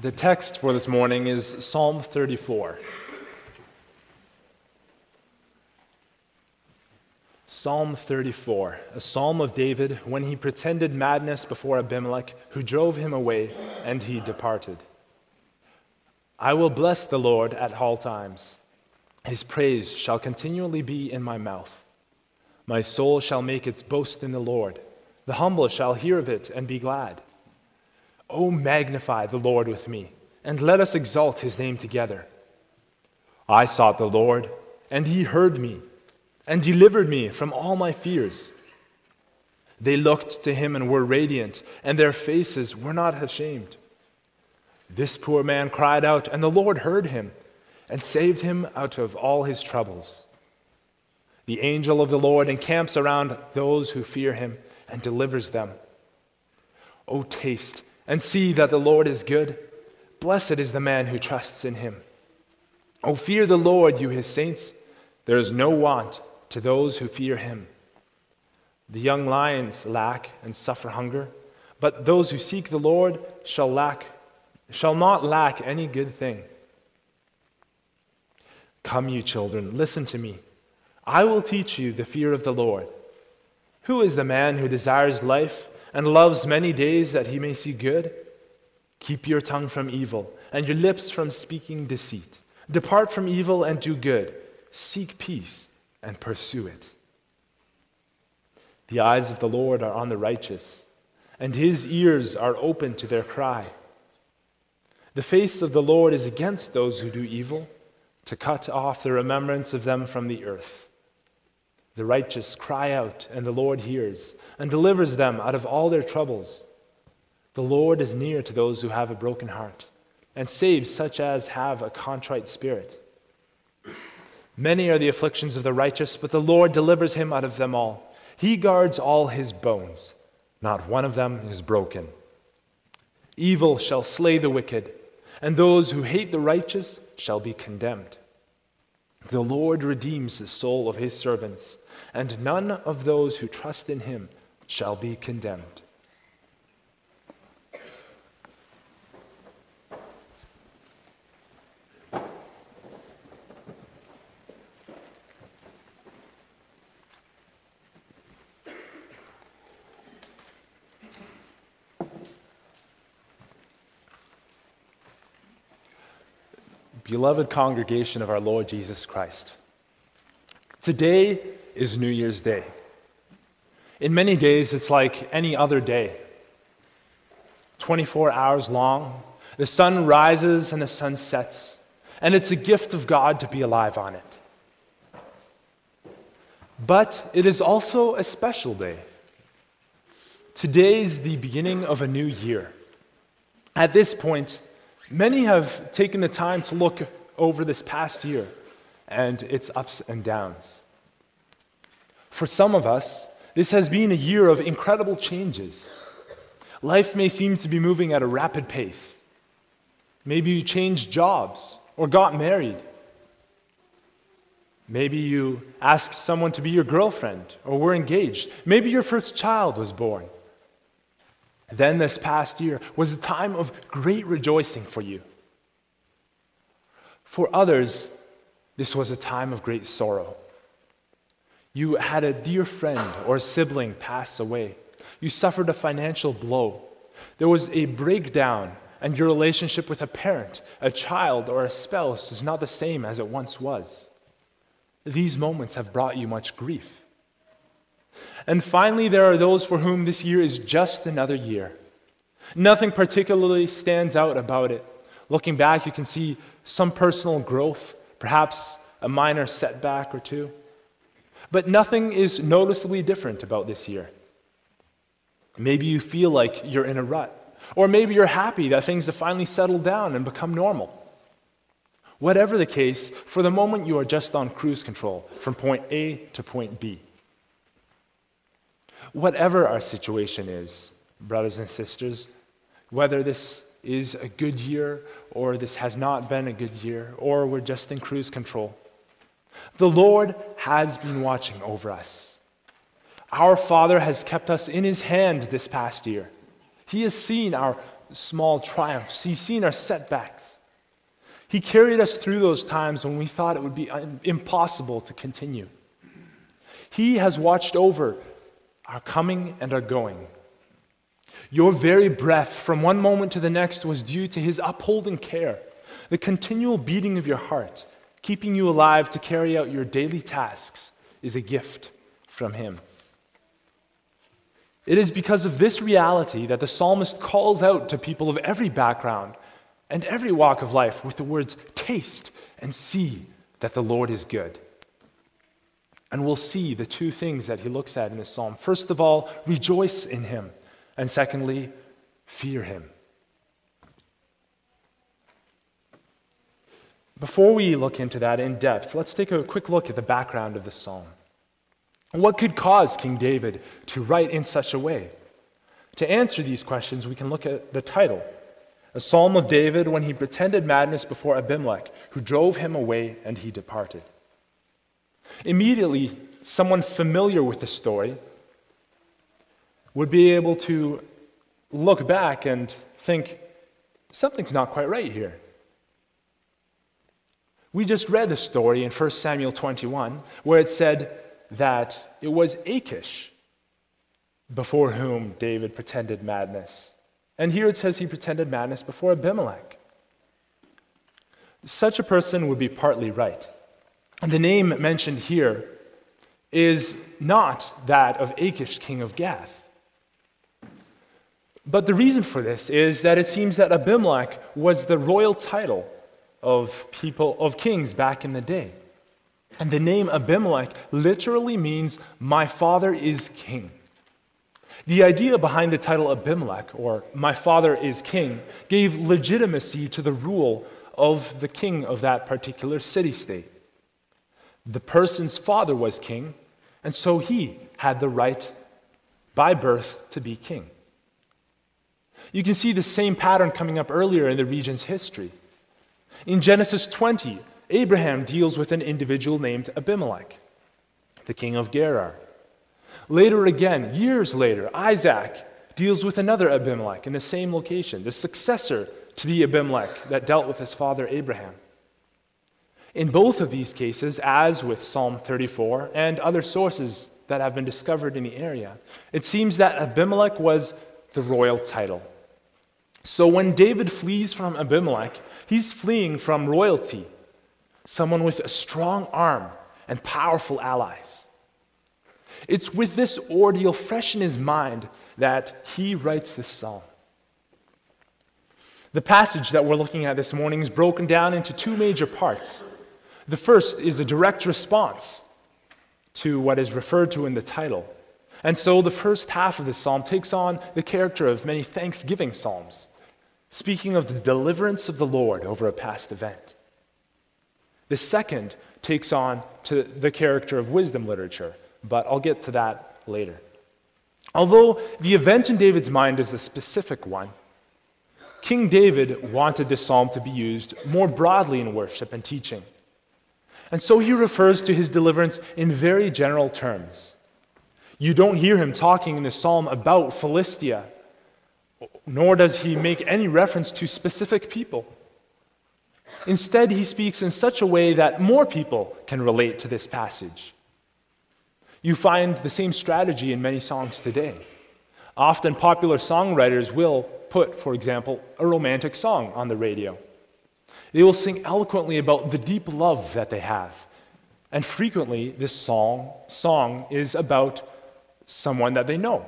The text for this morning is Psalm 34. Psalm 34, a psalm of David when he pretended madness before Abimelech, who drove him away, and he departed. I will bless the Lord at all times. His praise shall continually be in my mouth. My soul shall make its boast in the Lord. The humble shall hear of it and be glad. Oh, magnify the Lord with me, and let us exalt his name together. I sought the Lord, and he heard me, and delivered me from all my fears. They looked to him and were radiant, and their faces were not ashamed. This poor man cried out, and the Lord heard him and saved him out of all his troubles. The angel of the Lord encamps around those who fear him and delivers them. O taste and see that the Lord is good. Blessed is the man who trusts in him. O fear the Lord, you his saints. There is no want to those who fear him. The young lions lack and suffer hunger, but those who seek the Lord shall lack shall not lack any good thing. Come, you children, listen to me. I will teach you the fear of the Lord. Who is the man who desires life and loves many days that he may see good? Keep your tongue from evil and your lips from speaking deceit. Depart from evil and do good. Seek peace and pursue it. The eyes of the Lord are on the righteous, and his ears are open to their cry. The face of the Lord is against those who do evil, to cut off the remembrance of them from the earth. The righteous cry out, and the Lord hears and delivers them out of all their troubles. The Lord is near to those who have a broken heart and saves such as have a contrite spirit. Many are the afflictions of the righteous, but the Lord delivers him out of them all. He guards all his bones, not one of them is broken. Evil shall slay the wicked, and those who hate the righteous shall be condemned. The Lord redeems the soul of his servants, and none of those who trust in him shall be condemned. Beloved congregation of our Lord Jesus Christ, today is New Year's Day. In many days, it's like any other day 24 hours long. The sun rises and the sun sets, and it's a gift of God to be alive on it. But it is also a special day. Today is the beginning of a new year. At this point, many have taken the time to look over this past year and its ups and downs. For some of us, this has been a year of incredible changes. Life may seem to be moving at a rapid pace. Maybe you changed jobs or got married. Maybe you asked someone to be your girlfriend or were engaged. Maybe your first child was born. Then, this past year was a time of great rejoicing for you. For others, this was a time of great sorrow. You had a dear friend or sibling pass away. You suffered a financial blow. There was a breakdown, and your relationship with a parent, a child, or a spouse is not the same as it once was. These moments have brought you much grief. And finally, there are those for whom this year is just another year. Nothing particularly stands out about it. Looking back, you can see some personal growth, perhaps a minor setback or two. But nothing is noticeably different about this year. Maybe you feel like you're in a rut, or maybe you're happy that things have finally settled down and become normal. Whatever the case, for the moment you are just on cruise control from point A to point B. Whatever our situation is, brothers and sisters, whether this is a good year or this has not been a good year, or we're just in cruise control, the Lord has been watching over us. Our Father has kept us in His hand this past year. He has seen our small triumphs, He's seen our setbacks. He carried us through those times when we thought it would be impossible to continue. He has watched over our coming and our going. Your very breath from one moment to the next was due to His upholding care, the continual beating of your heart, keeping you alive to carry out your daily tasks, is a gift from Him. It is because of this reality that the psalmist calls out to people of every background and every walk of life with the words, Taste and see that the Lord is good. And we'll see the two things that he looks at in this psalm. First of all, rejoice in him. And secondly, fear him. Before we look into that in depth, let's take a quick look at the background of the psalm. What could cause King David to write in such a way? To answer these questions, we can look at the title A Psalm of David when he pretended madness before Abimelech, who drove him away and he departed. Immediately, someone familiar with the story would be able to look back and think, something's not quite right here. We just read a story in 1 Samuel 21 where it said, that it was Achish before whom David pretended madness. And here it says he pretended madness before Abimelech. Such a person would be partly right. And the name mentioned here is not that of Achish, king of Gath. But the reason for this is that it seems that Abimelech was the royal title of people of kings back in the day. And the name Abimelech literally means, My father is king. The idea behind the title Abimelech, or My father is king, gave legitimacy to the rule of the king of that particular city state. The person's father was king, and so he had the right by birth to be king. You can see the same pattern coming up earlier in the region's history. In Genesis 20, Abraham deals with an individual named Abimelech, the king of Gerar. Later again, years later, Isaac deals with another Abimelech in the same location, the successor to the Abimelech that dealt with his father Abraham. In both of these cases, as with Psalm 34 and other sources that have been discovered in the area, it seems that Abimelech was the royal title. So when David flees from Abimelech, he's fleeing from royalty someone with a strong arm and powerful allies. It's with this ordeal fresh in his mind that he writes this psalm. The passage that we're looking at this morning is broken down into two major parts. The first is a direct response to what is referred to in the title. And so the first half of the psalm takes on the character of many thanksgiving psalms, speaking of the deliverance of the Lord over a past event. The second takes on to the character of wisdom literature, but I'll get to that later. Although the event in David's mind is a specific one, King David wanted this psalm to be used more broadly in worship and teaching. And so he refers to his deliverance in very general terms. You don't hear him talking in the psalm about Philistia, nor does he make any reference to specific people. Instead, he speaks in such a way that more people can relate to this passage. You find the same strategy in many songs today. Often, popular songwriters will put, for example, a romantic song on the radio. They will sing eloquently about the deep love that they have. And frequently, this song, song is about someone that they know.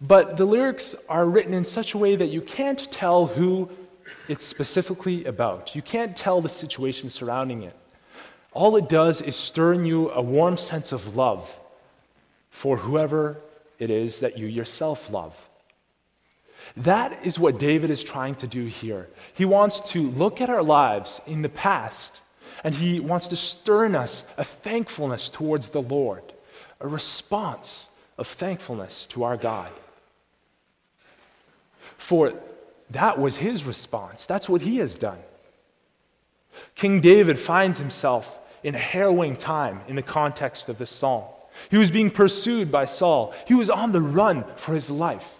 But the lyrics are written in such a way that you can't tell who it's specifically about. You can't tell the situation surrounding it. All it does is stir in you a warm sense of love for whoever it is that you yourself love. That is what David is trying to do here. He wants to look at our lives in the past and he wants to stir in us a thankfulness towards the Lord, a response of thankfulness to our God. For that was his response. That's what he has done. King David finds himself in a harrowing time in the context of this psalm. He was being pursued by Saul, he was on the run for his life.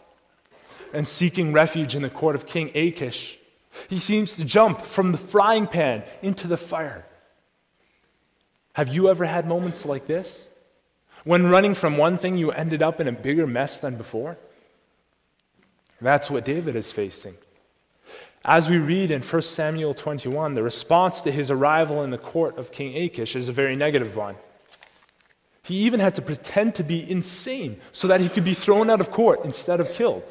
and seeking refuge in the court of King Achish. He seems to jump from the frying pan into the fire. Have you ever had moments like this? When running from one thing, you ended up in a bigger mess than before? That's what David is facing. As we read in 1 Samuel 21, the response to his arrival in the court of King Achish is a very negative one. He even had to pretend to be insane so that he could be thrown out of court instead of killed.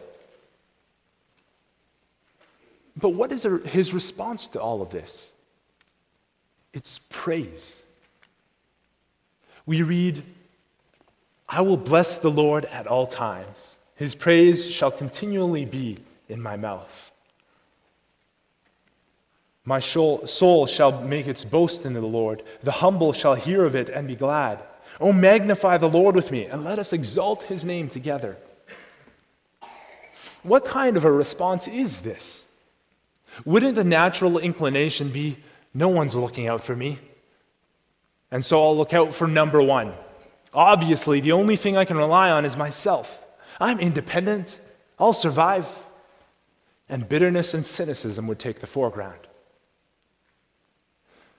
But what is his response to all of this? It's praise. We read, I will bless the Lord at all times. His praise shall continually be in my mouth. My soul shall make its boast in the Lord. The humble shall hear of it and be glad. Oh, magnify the Lord with me, and let us exalt his name together. What kind of a response is this? Wouldn't the natural inclination be, no one's looking out for me? And so I'll look out for number one. Obviously, the only thing I can rely on is myself. I'm independent, I'll survive. And bitterness and cynicism would take the foreground.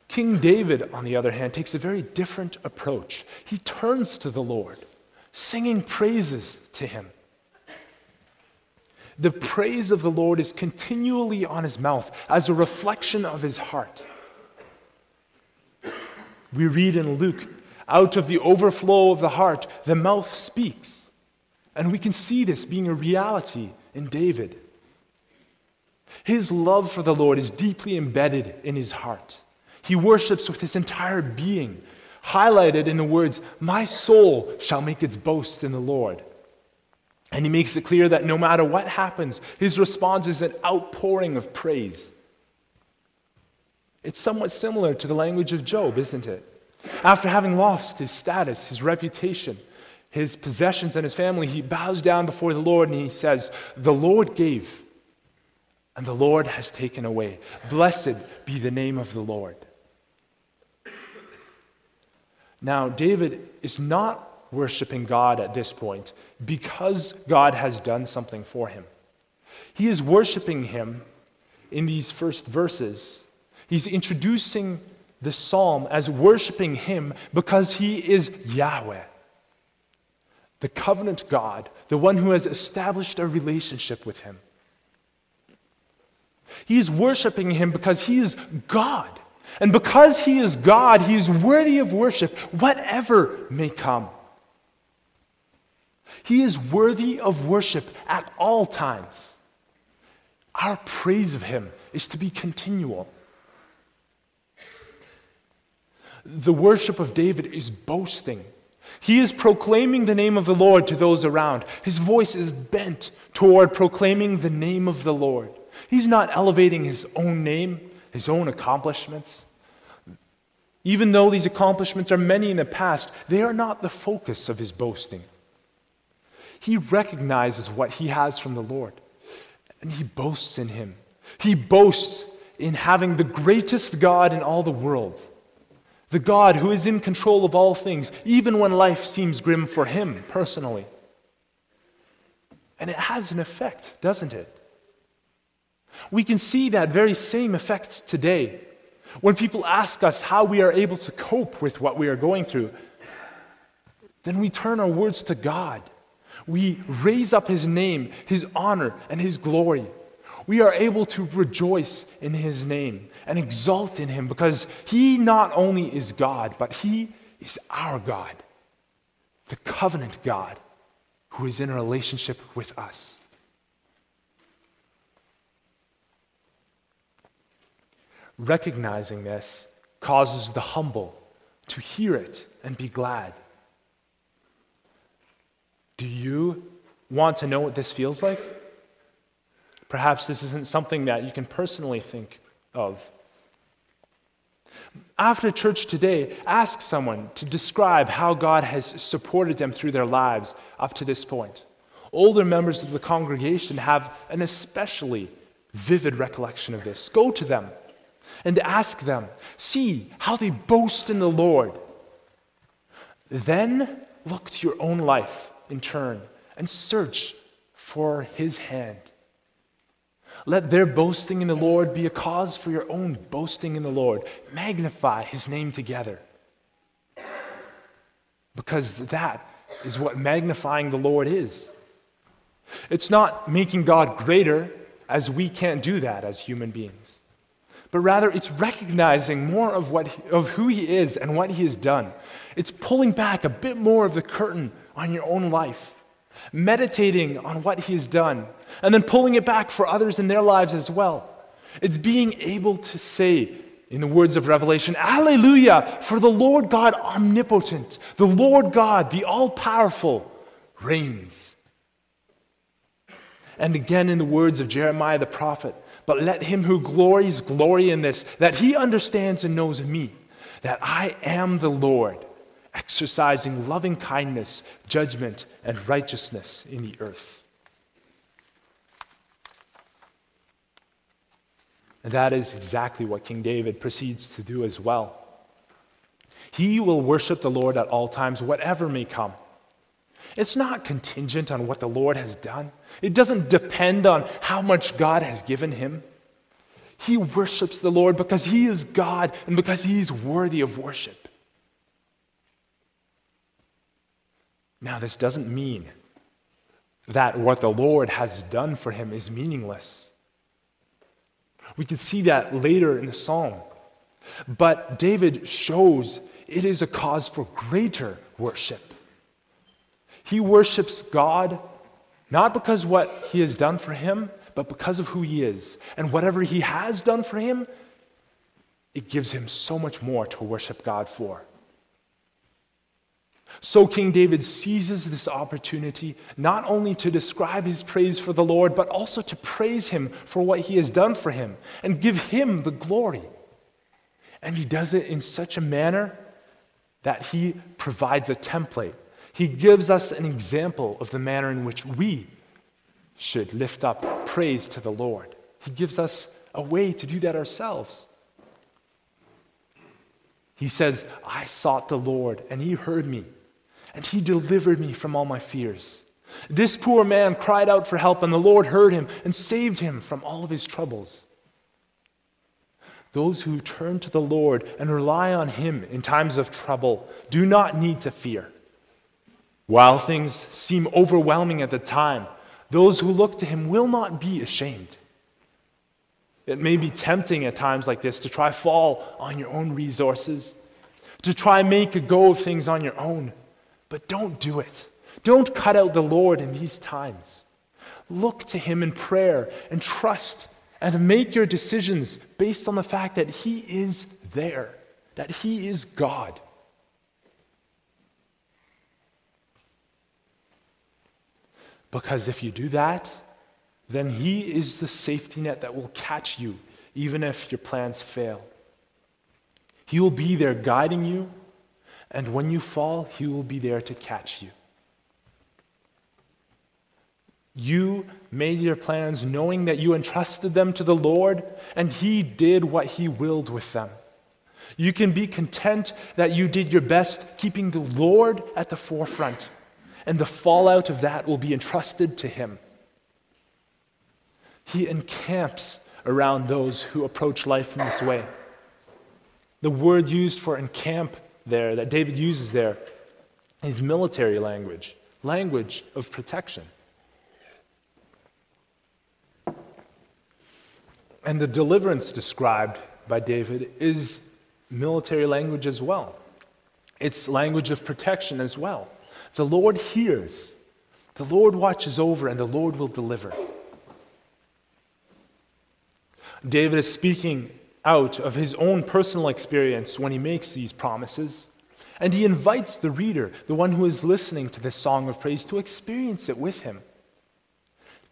King David, on the other hand, takes a very different approach. He turns to the Lord, singing praises to him. The praise of the Lord is continually on his mouth as a reflection of his heart. We read in Luke, out of the overflow of the heart, the mouth speaks. And we can see this being a reality in David. His love for the Lord is deeply embedded in his heart. He worships with his entire being, highlighted in the words, My soul shall make its boast in the Lord. And he makes it clear that no matter what happens, his response is an outpouring of praise. It's somewhat similar to the language of Job, isn't it? After having lost his status, his reputation, his possessions, and his family, he bows down before the Lord and he says, The Lord gave, and the Lord has taken away. Blessed be the name of the Lord. Now, David is not worshiping God at this point because God has done something for him. He is worshiping him in these first verses. He's introducing the psalm as worshiping him because he is Yahweh, the covenant God, the one who has established a relationship with him. He is worshiping him because he is God. And because he is God, he is worthy of worship, whatever may come. He is worthy of worship at all times. Our praise of him is to be continual. The worship of David is boasting. He is proclaiming the name of the Lord to those around. His voice is bent toward proclaiming the name of the Lord. He's not elevating his own name, his own accomplishments. Even though these accomplishments are many in the past, they are not the focus of his boasting. He recognizes what he has from the Lord, and he boasts in him. He boasts in having the greatest God in all the world, the God who is in control of all things, even when life seems grim for him personally. And it has an effect, doesn't it? We can see that very same effect today. When people ask us how we are able to cope with what we are going through, then we turn our words to God. We raise up His name, His honor, and His glory. We are able to rejoice in His name and exult in Him because He not only is God, but He is our God, the covenant God who is in a relationship with us. Recognizing this causes the humble to hear it and be glad. Do you want to know what this feels like? Perhaps this isn't something that you can personally think of. After church today, ask someone to describe how God has supported them through their lives up to this point. Older members of the congregation have an especially vivid recollection of this. Go to them and ask them, see how they boast in the Lord. Then look to your own life in turn and search for his hand. Let their boasting in the Lord be a cause for your own boasting in the Lord. Magnify his name together. Because that is what magnifying the Lord is. It's not making God greater, as we can't do that as human beings, but rather it's recognizing more of, what, of who He is and what He has done. It's pulling back a bit more of the curtain on your own life, meditating on what He has done, and then pulling it back for others in their lives as well. It's being able to say, in the words of Revelation, Alleluia, for the Lord God omnipotent, the Lord God, the all powerful, reigns. And again, in the words of Jeremiah the prophet, but let him who glories glory in this, that he understands and knows me, that I am the Lord, exercising loving kindness, judgment, and righteousness in the earth. And that is exactly what King David proceeds to do as well. He will worship the Lord at all times, whatever may come. It's not contingent on what the Lord has done, it doesn't depend on how much God has given him. He worships the Lord because he is God and because he is worthy of worship. Now, this doesn't mean that what the Lord has done for him is meaningless. We can see that later in the psalm. But David shows it is a cause for greater worship. He worships God not because what he has done for him, but because of who he is. And whatever he has done for him, it gives him so much more to worship God for. So King David seizes this opportunity not only to describe his praise for the Lord, but also to praise him for what he has done for him and give him the glory. And he does it in such a manner that he provides a template. He gives us an example of the manner in which we should lift up praise to the Lord. He gives us a way to do that ourselves. He says, I sought the Lord, and he heard me and he delivered me from all my fears. This poor man cried out for help, and the Lord heard him and saved him from all of his troubles. Those who turn to the Lord and rely on him in times of trouble do not need to fear. While things seem overwhelming at the time, those who look to him will not be ashamed. It may be tempting at times like this to try fall on your own resources, to try make a go of things on your own. But don't do it. Don't cut out the Lord in these times. Look to Him in prayer and trust and make your decisions based on the fact that He is there, that He is God. Because if you do that, then He is the safety net that will catch you, even if your plans fail. He will be there guiding you and when you fall, He will be there to catch you. You made your plans knowing that you entrusted them to the Lord, and He did what He willed with them. You can be content that you did your best, keeping the Lord at the forefront, and the fallout of that will be entrusted to Him. He encamps around those who approach life in this way. The word used for encamp there, that David uses there, is military language, language of protection. And the deliverance described by David is military language as well. It's language of protection as well. The Lord hears, the Lord watches over, and the Lord will deliver. David is speaking out of his own personal experience when he makes these promises. And he invites the reader, the one who is listening to this song of praise, to experience it with him.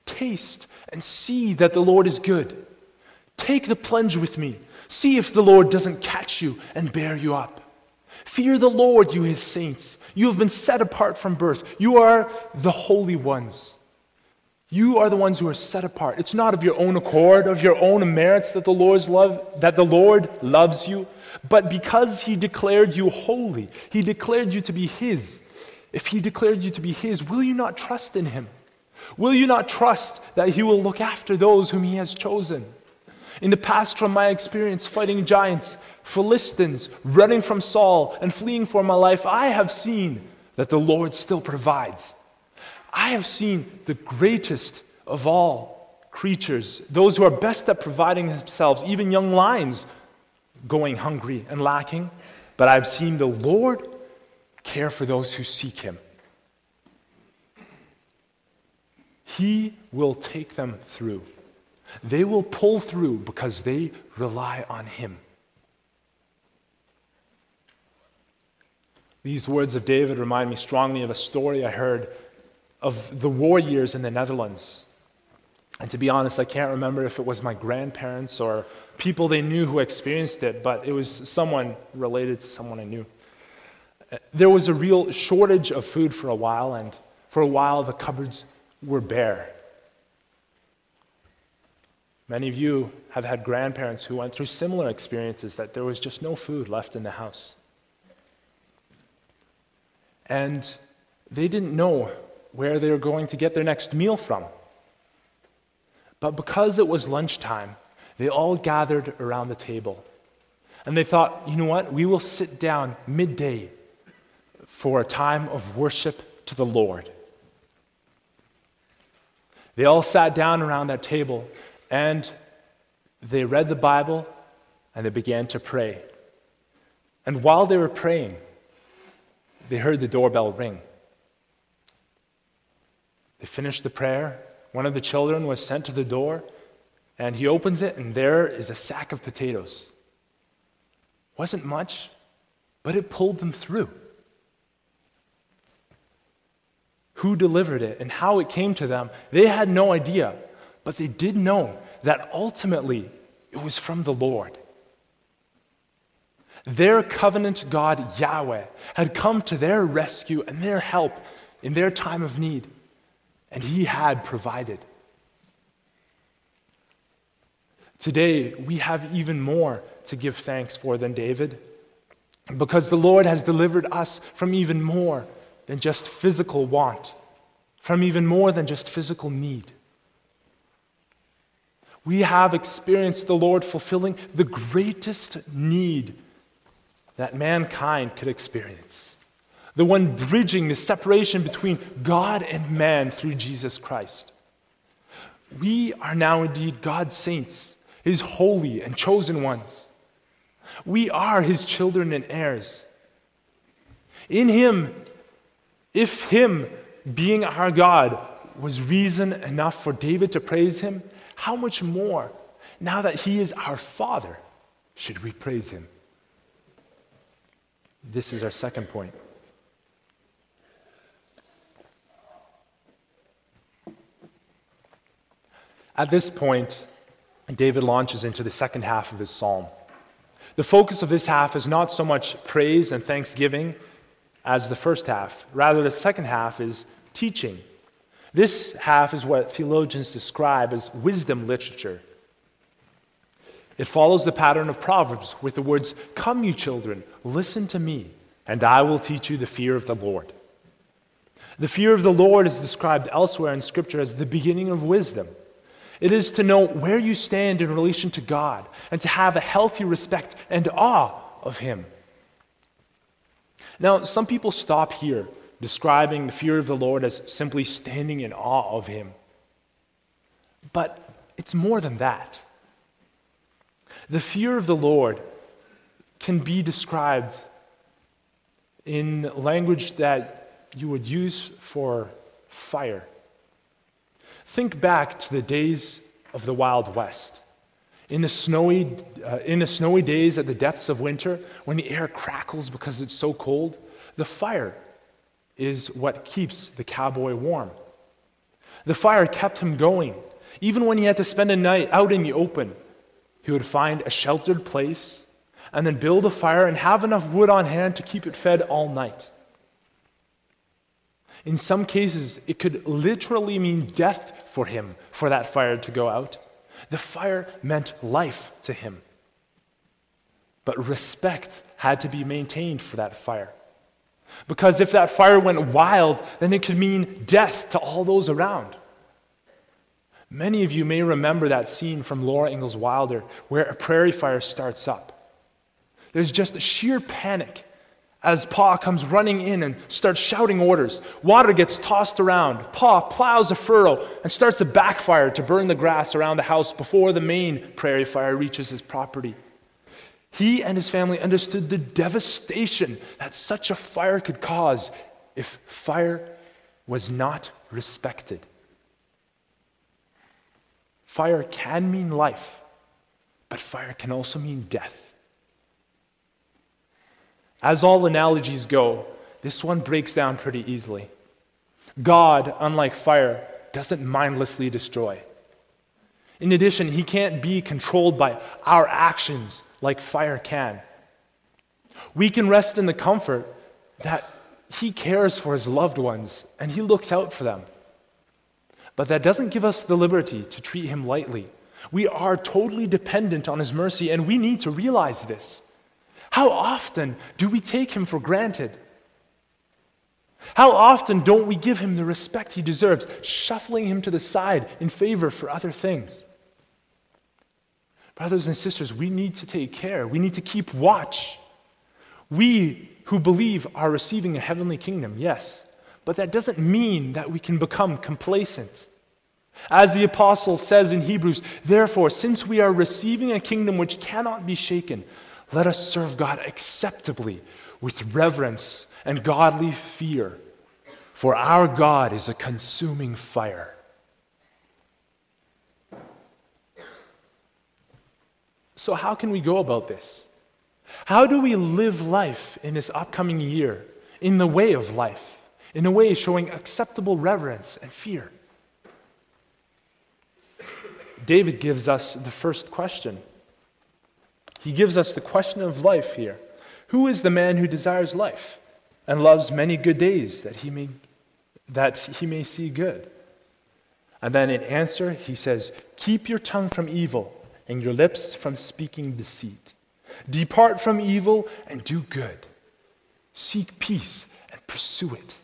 Taste and see that the Lord is good. Take the plunge with me. See if the Lord doesn't catch you and bear you up. Fear the Lord, you his saints. You have been set apart from birth. You are the holy ones. You are the ones who are set apart. It's not of your own accord, of your own merits that the Lord's love, that the Lord loves you, but because he declared you holy, he declared you to be his. If he declared you to be his, will you not trust in him? Will you not trust that He will look after those whom He has chosen? In the past, from my experience fighting giants, Philistines, running from Saul, and fleeing for my life, I have seen that the Lord still provides. I have seen the greatest of all creatures, those who are best at providing themselves, even young lions going hungry and lacking. But I've seen the Lord care for those who seek Him. He will take them through. They will pull through because they rely on Him. These words of David remind me strongly of a story I heard of the war years in the Netherlands. And to be honest, I can't remember if it was my grandparents or people they knew who experienced it, but it was someone related to someone I knew. There was a real shortage of food for a while, and for a while the cupboards were bare. Many of you have had grandparents who went through similar experiences that there was just no food left in the house. And they didn't know where they were going to get their next meal from. But because it was lunchtime, they all gathered around the table. And they thought, you know what? We will sit down midday for a time of worship to the Lord. They all sat down around that table and they read the Bible and they began to pray. And while they were praying, they heard the doorbell ring. They finished the prayer. One of the children was sent to the door, and he opens it, and there is a sack of potatoes. Wasn't much, but it pulled them through. Who delivered it and how it came to them, they had no idea, but they did know that ultimately it was from the Lord. Their covenant God, Yahweh, had come to their rescue and their help in their time of need, and He had provided. Today, we have even more to give thanks for than David, because the Lord has delivered us from even more than just physical want, from even more than just physical need. We have experienced the Lord fulfilling the greatest need that mankind could experience. The one bridging the separation between God and man through Jesus Christ. We are now indeed God's saints, His holy and chosen ones. We are His children and heirs. In Him, if Him being our God was reason enough for David to praise Him, how much more, now that He is our Father, should we praise Him? This is our second point. At this point, David launches into the second half of his psalm. The focus of this half is not so much praise and thanksgiving as the first half. Rather, the second half is teaching. This half is what theologians describe as wisdom literature. It follows the pattern of Proverbs with the words, Come, you children, listen to me, and I will teach you the fear of the Lord. The fear of the Lord is described elsewhere in Scripture as the beginning of wisdom. It is to know where you stand in relation to God and to have a healthy respect and awe of Him. Now, some people stop here, describing the fear of the Lord as simply standing in awe of Him. But it's more than that. The fear of the Lord can be described in language that you would use for fire. Think back to the days of the Wild West. In the, snowy, uh, in the snowy days at the depths of winter, when the air crackles because it's so cold, the fire is what keeps the cowboy warm. The fire kept him going. Even when he had to spend a night out in the open, he would find a sheltered place and then build a fire and have enough wood on hand to keep it fed all night. In some cases, it could literally mean death for him for that fire to go out. The fire meant life to him. But respect had to be maintained for that fire. Because if that fire went wild, then it could mean death to all those around. Many of you may remember that scene from Laura Ingalls Wilder where a prairie fire starts up. There's just sheer panic as Pa comes running in and starts shouting orders. Water gets tossed around. Pa plows a furrow and starts a backfire to burn the grass around the house before the main prairie fire reaches his property. He and his family understood the devastation that such a fire could cause if fire was not respected. Fire can mean life, but fire can also mean death. As all analogies go, this one breaks down pretty easily. God, unlike fire, doesn't mindlessly destroy. In addition, he can't be controlled by our actions like fire can. We can rest in the comfort that he cares for his loved ones and he looks out for them. But that doesn't give us the liberty to treat him lightly. We are totally dependent on his mercy and we need to realize this. How often do we take him for granted? How often don't we give him the respect he deserves, shuffling him to the side in favor for other things? Brothers and sisters, we need to take care. We need to keep watch. We who believe are receiving a heavenly kingdom, yes, but that doesn't mean that we can become complacent. As the apostle says in Hebrews, therefore, since we are receiving a kingdom which cannot be shaken, let us serve God acceptably with reverence and godly fear, for our God is a consuming fire. So, how can we go about this? How do we live life in this upcoming year in the way of life, in a way showing acceptable reverence and fear? David gives us the first question he gives us the question of life here Who is the man who desires life and loves many good days that he may, that he may see good? And then in answer, he says, Keep your tongue from evil and your lips from speaking deceit. Depart from evil and do good. Seek peace and pursue it.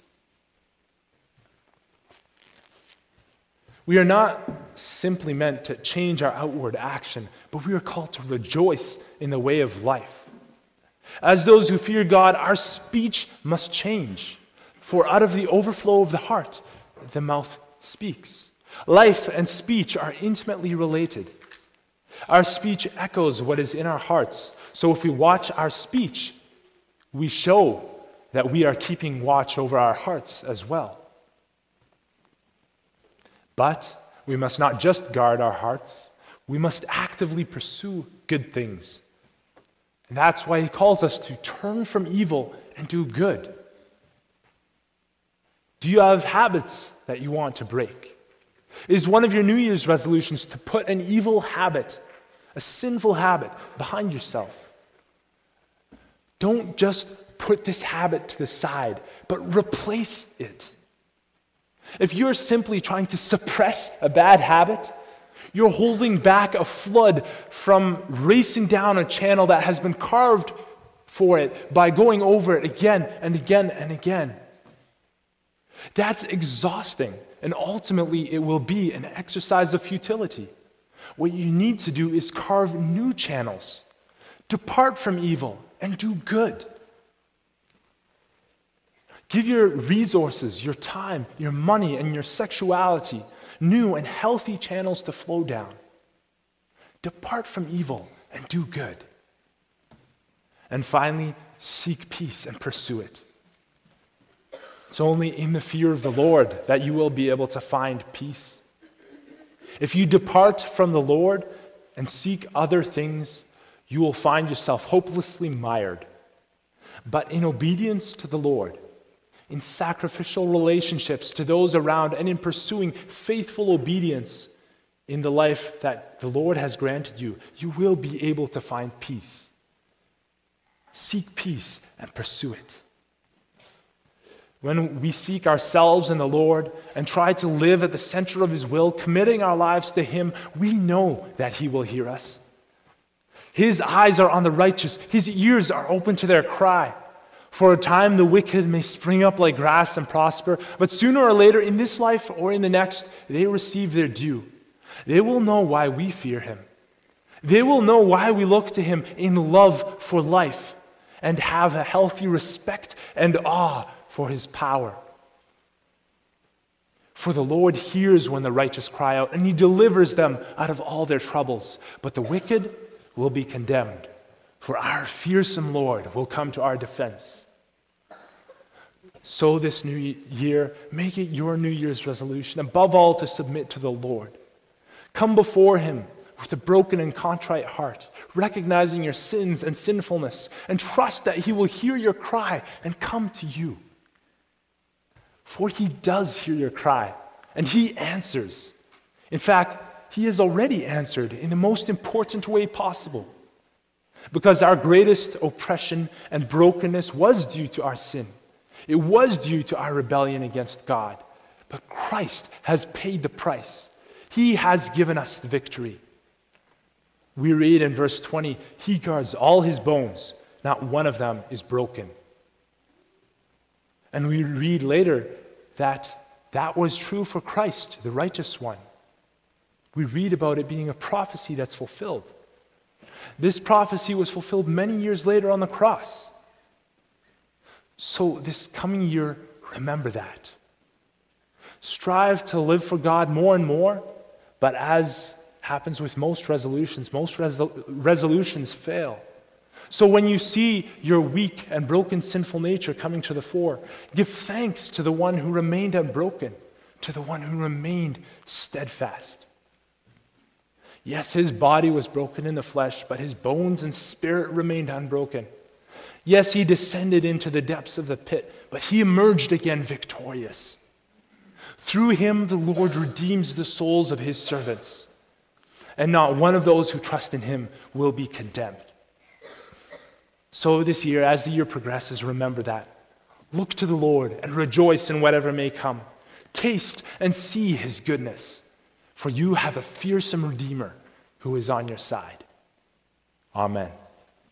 We are not simply meant to change our outward action, but we are called to rejoice in the way of life. As those who fear God, our speech must change, for out of the overflow of the heart, the mouth speaks. Life and speech are intimately related. Our speech echoes what is in our hearts. So if we watch our speech, we show that we are keeping watch over our hearts as well. But we must not just guard our hearts, we must actively pursue good things. And that's why he calls us to turn from evil and do good. Do you have habits that you want to break? Is one of your New Year's resolutions to put an evil habit, a sinful habit, behind yourself? Don't just put this habit to the side, but replace it. If you're simply trying to suppress a bad habit, you're holding back a flood from racing down a channel that has been carved for it by going over it again and again and again. That's exhausting, and ultimately, it will be an exercise of futility. What you need to do is carve new channels, depart from evil, and do good. Give your resources, your time, your money, and your sexuality new and healthy channels to flow down. Depart from evil and do good. And finally, seek peace and pursue it. It's only in the fear of the Lord that you will be able to find peace. If you depart from the Lord and seek other things, you will find yourself hopelessly mired. But in obedience to the Lord, in sacrificial relationships to those around, and in pursuing faithful obedience in the life that the Lord has granted you, you will be able to find peace. Seek peace and pursue it. When we seek ourselves in the Lord and try to live at the center of His will, committing our lives to Him, we know that He will hear us. His eyes are on the righteous, His ears are open to their cry. For a time, the wicked may spring up like grass and prosper, but sooner or later, in this life or in the next, they receive their due. They will know why we fear him. They will know why we look to him in love for life and have a healthy respect and awe for his power. For the Lord hears when the righteous cry out, and he delivers them out of all their troubles. But the wicked will be condemned, for our fearsome Lord will come to our defense. So, this new year, make it your New Year's resolution, above all, to submit to the Lord. Come before him with a broken and contrite heart, recognizing your sins and sinfulness, and trust that he will hear your cry and come to you. For he does hear your cry, and he answers. In fact, he has already answered in the most important way possible. Because our greatest oppression and brokenness was due to our sin, it was due to our rebellion against God. But Christ has paid the price, He has given us the victory. We read in verse 20, He guards all His bones, not one of them is broken. And we read later that that was true for Christ, the righteous one. We read about it being a prophecy that's fulfilled. This prophecy was fulfilled many years later on the cross. So, this coming year, remember that. Strive to live for God more and more, but as happens with most resolutions, most resol- resolutions fail. So when you see your weak and broken sinful nature coming to the fore, give thanks to the one who remained unbroken, to the one who remained steadfast. Yes, his body was broken in the flesh, but his bones and spirit remained unbroken. Yes, he descended into the depths of the pit, but he emerged again victorious. Through him, the Lord redeems the souls of his servants, and not one of those who trust in him will be condemned. So, this year, as the year progresses, remember that. Look to the Lord and rejoice in whatever may come. Taste and see his goodness, for you have a fearsome Redeemer who is on your side. Amen.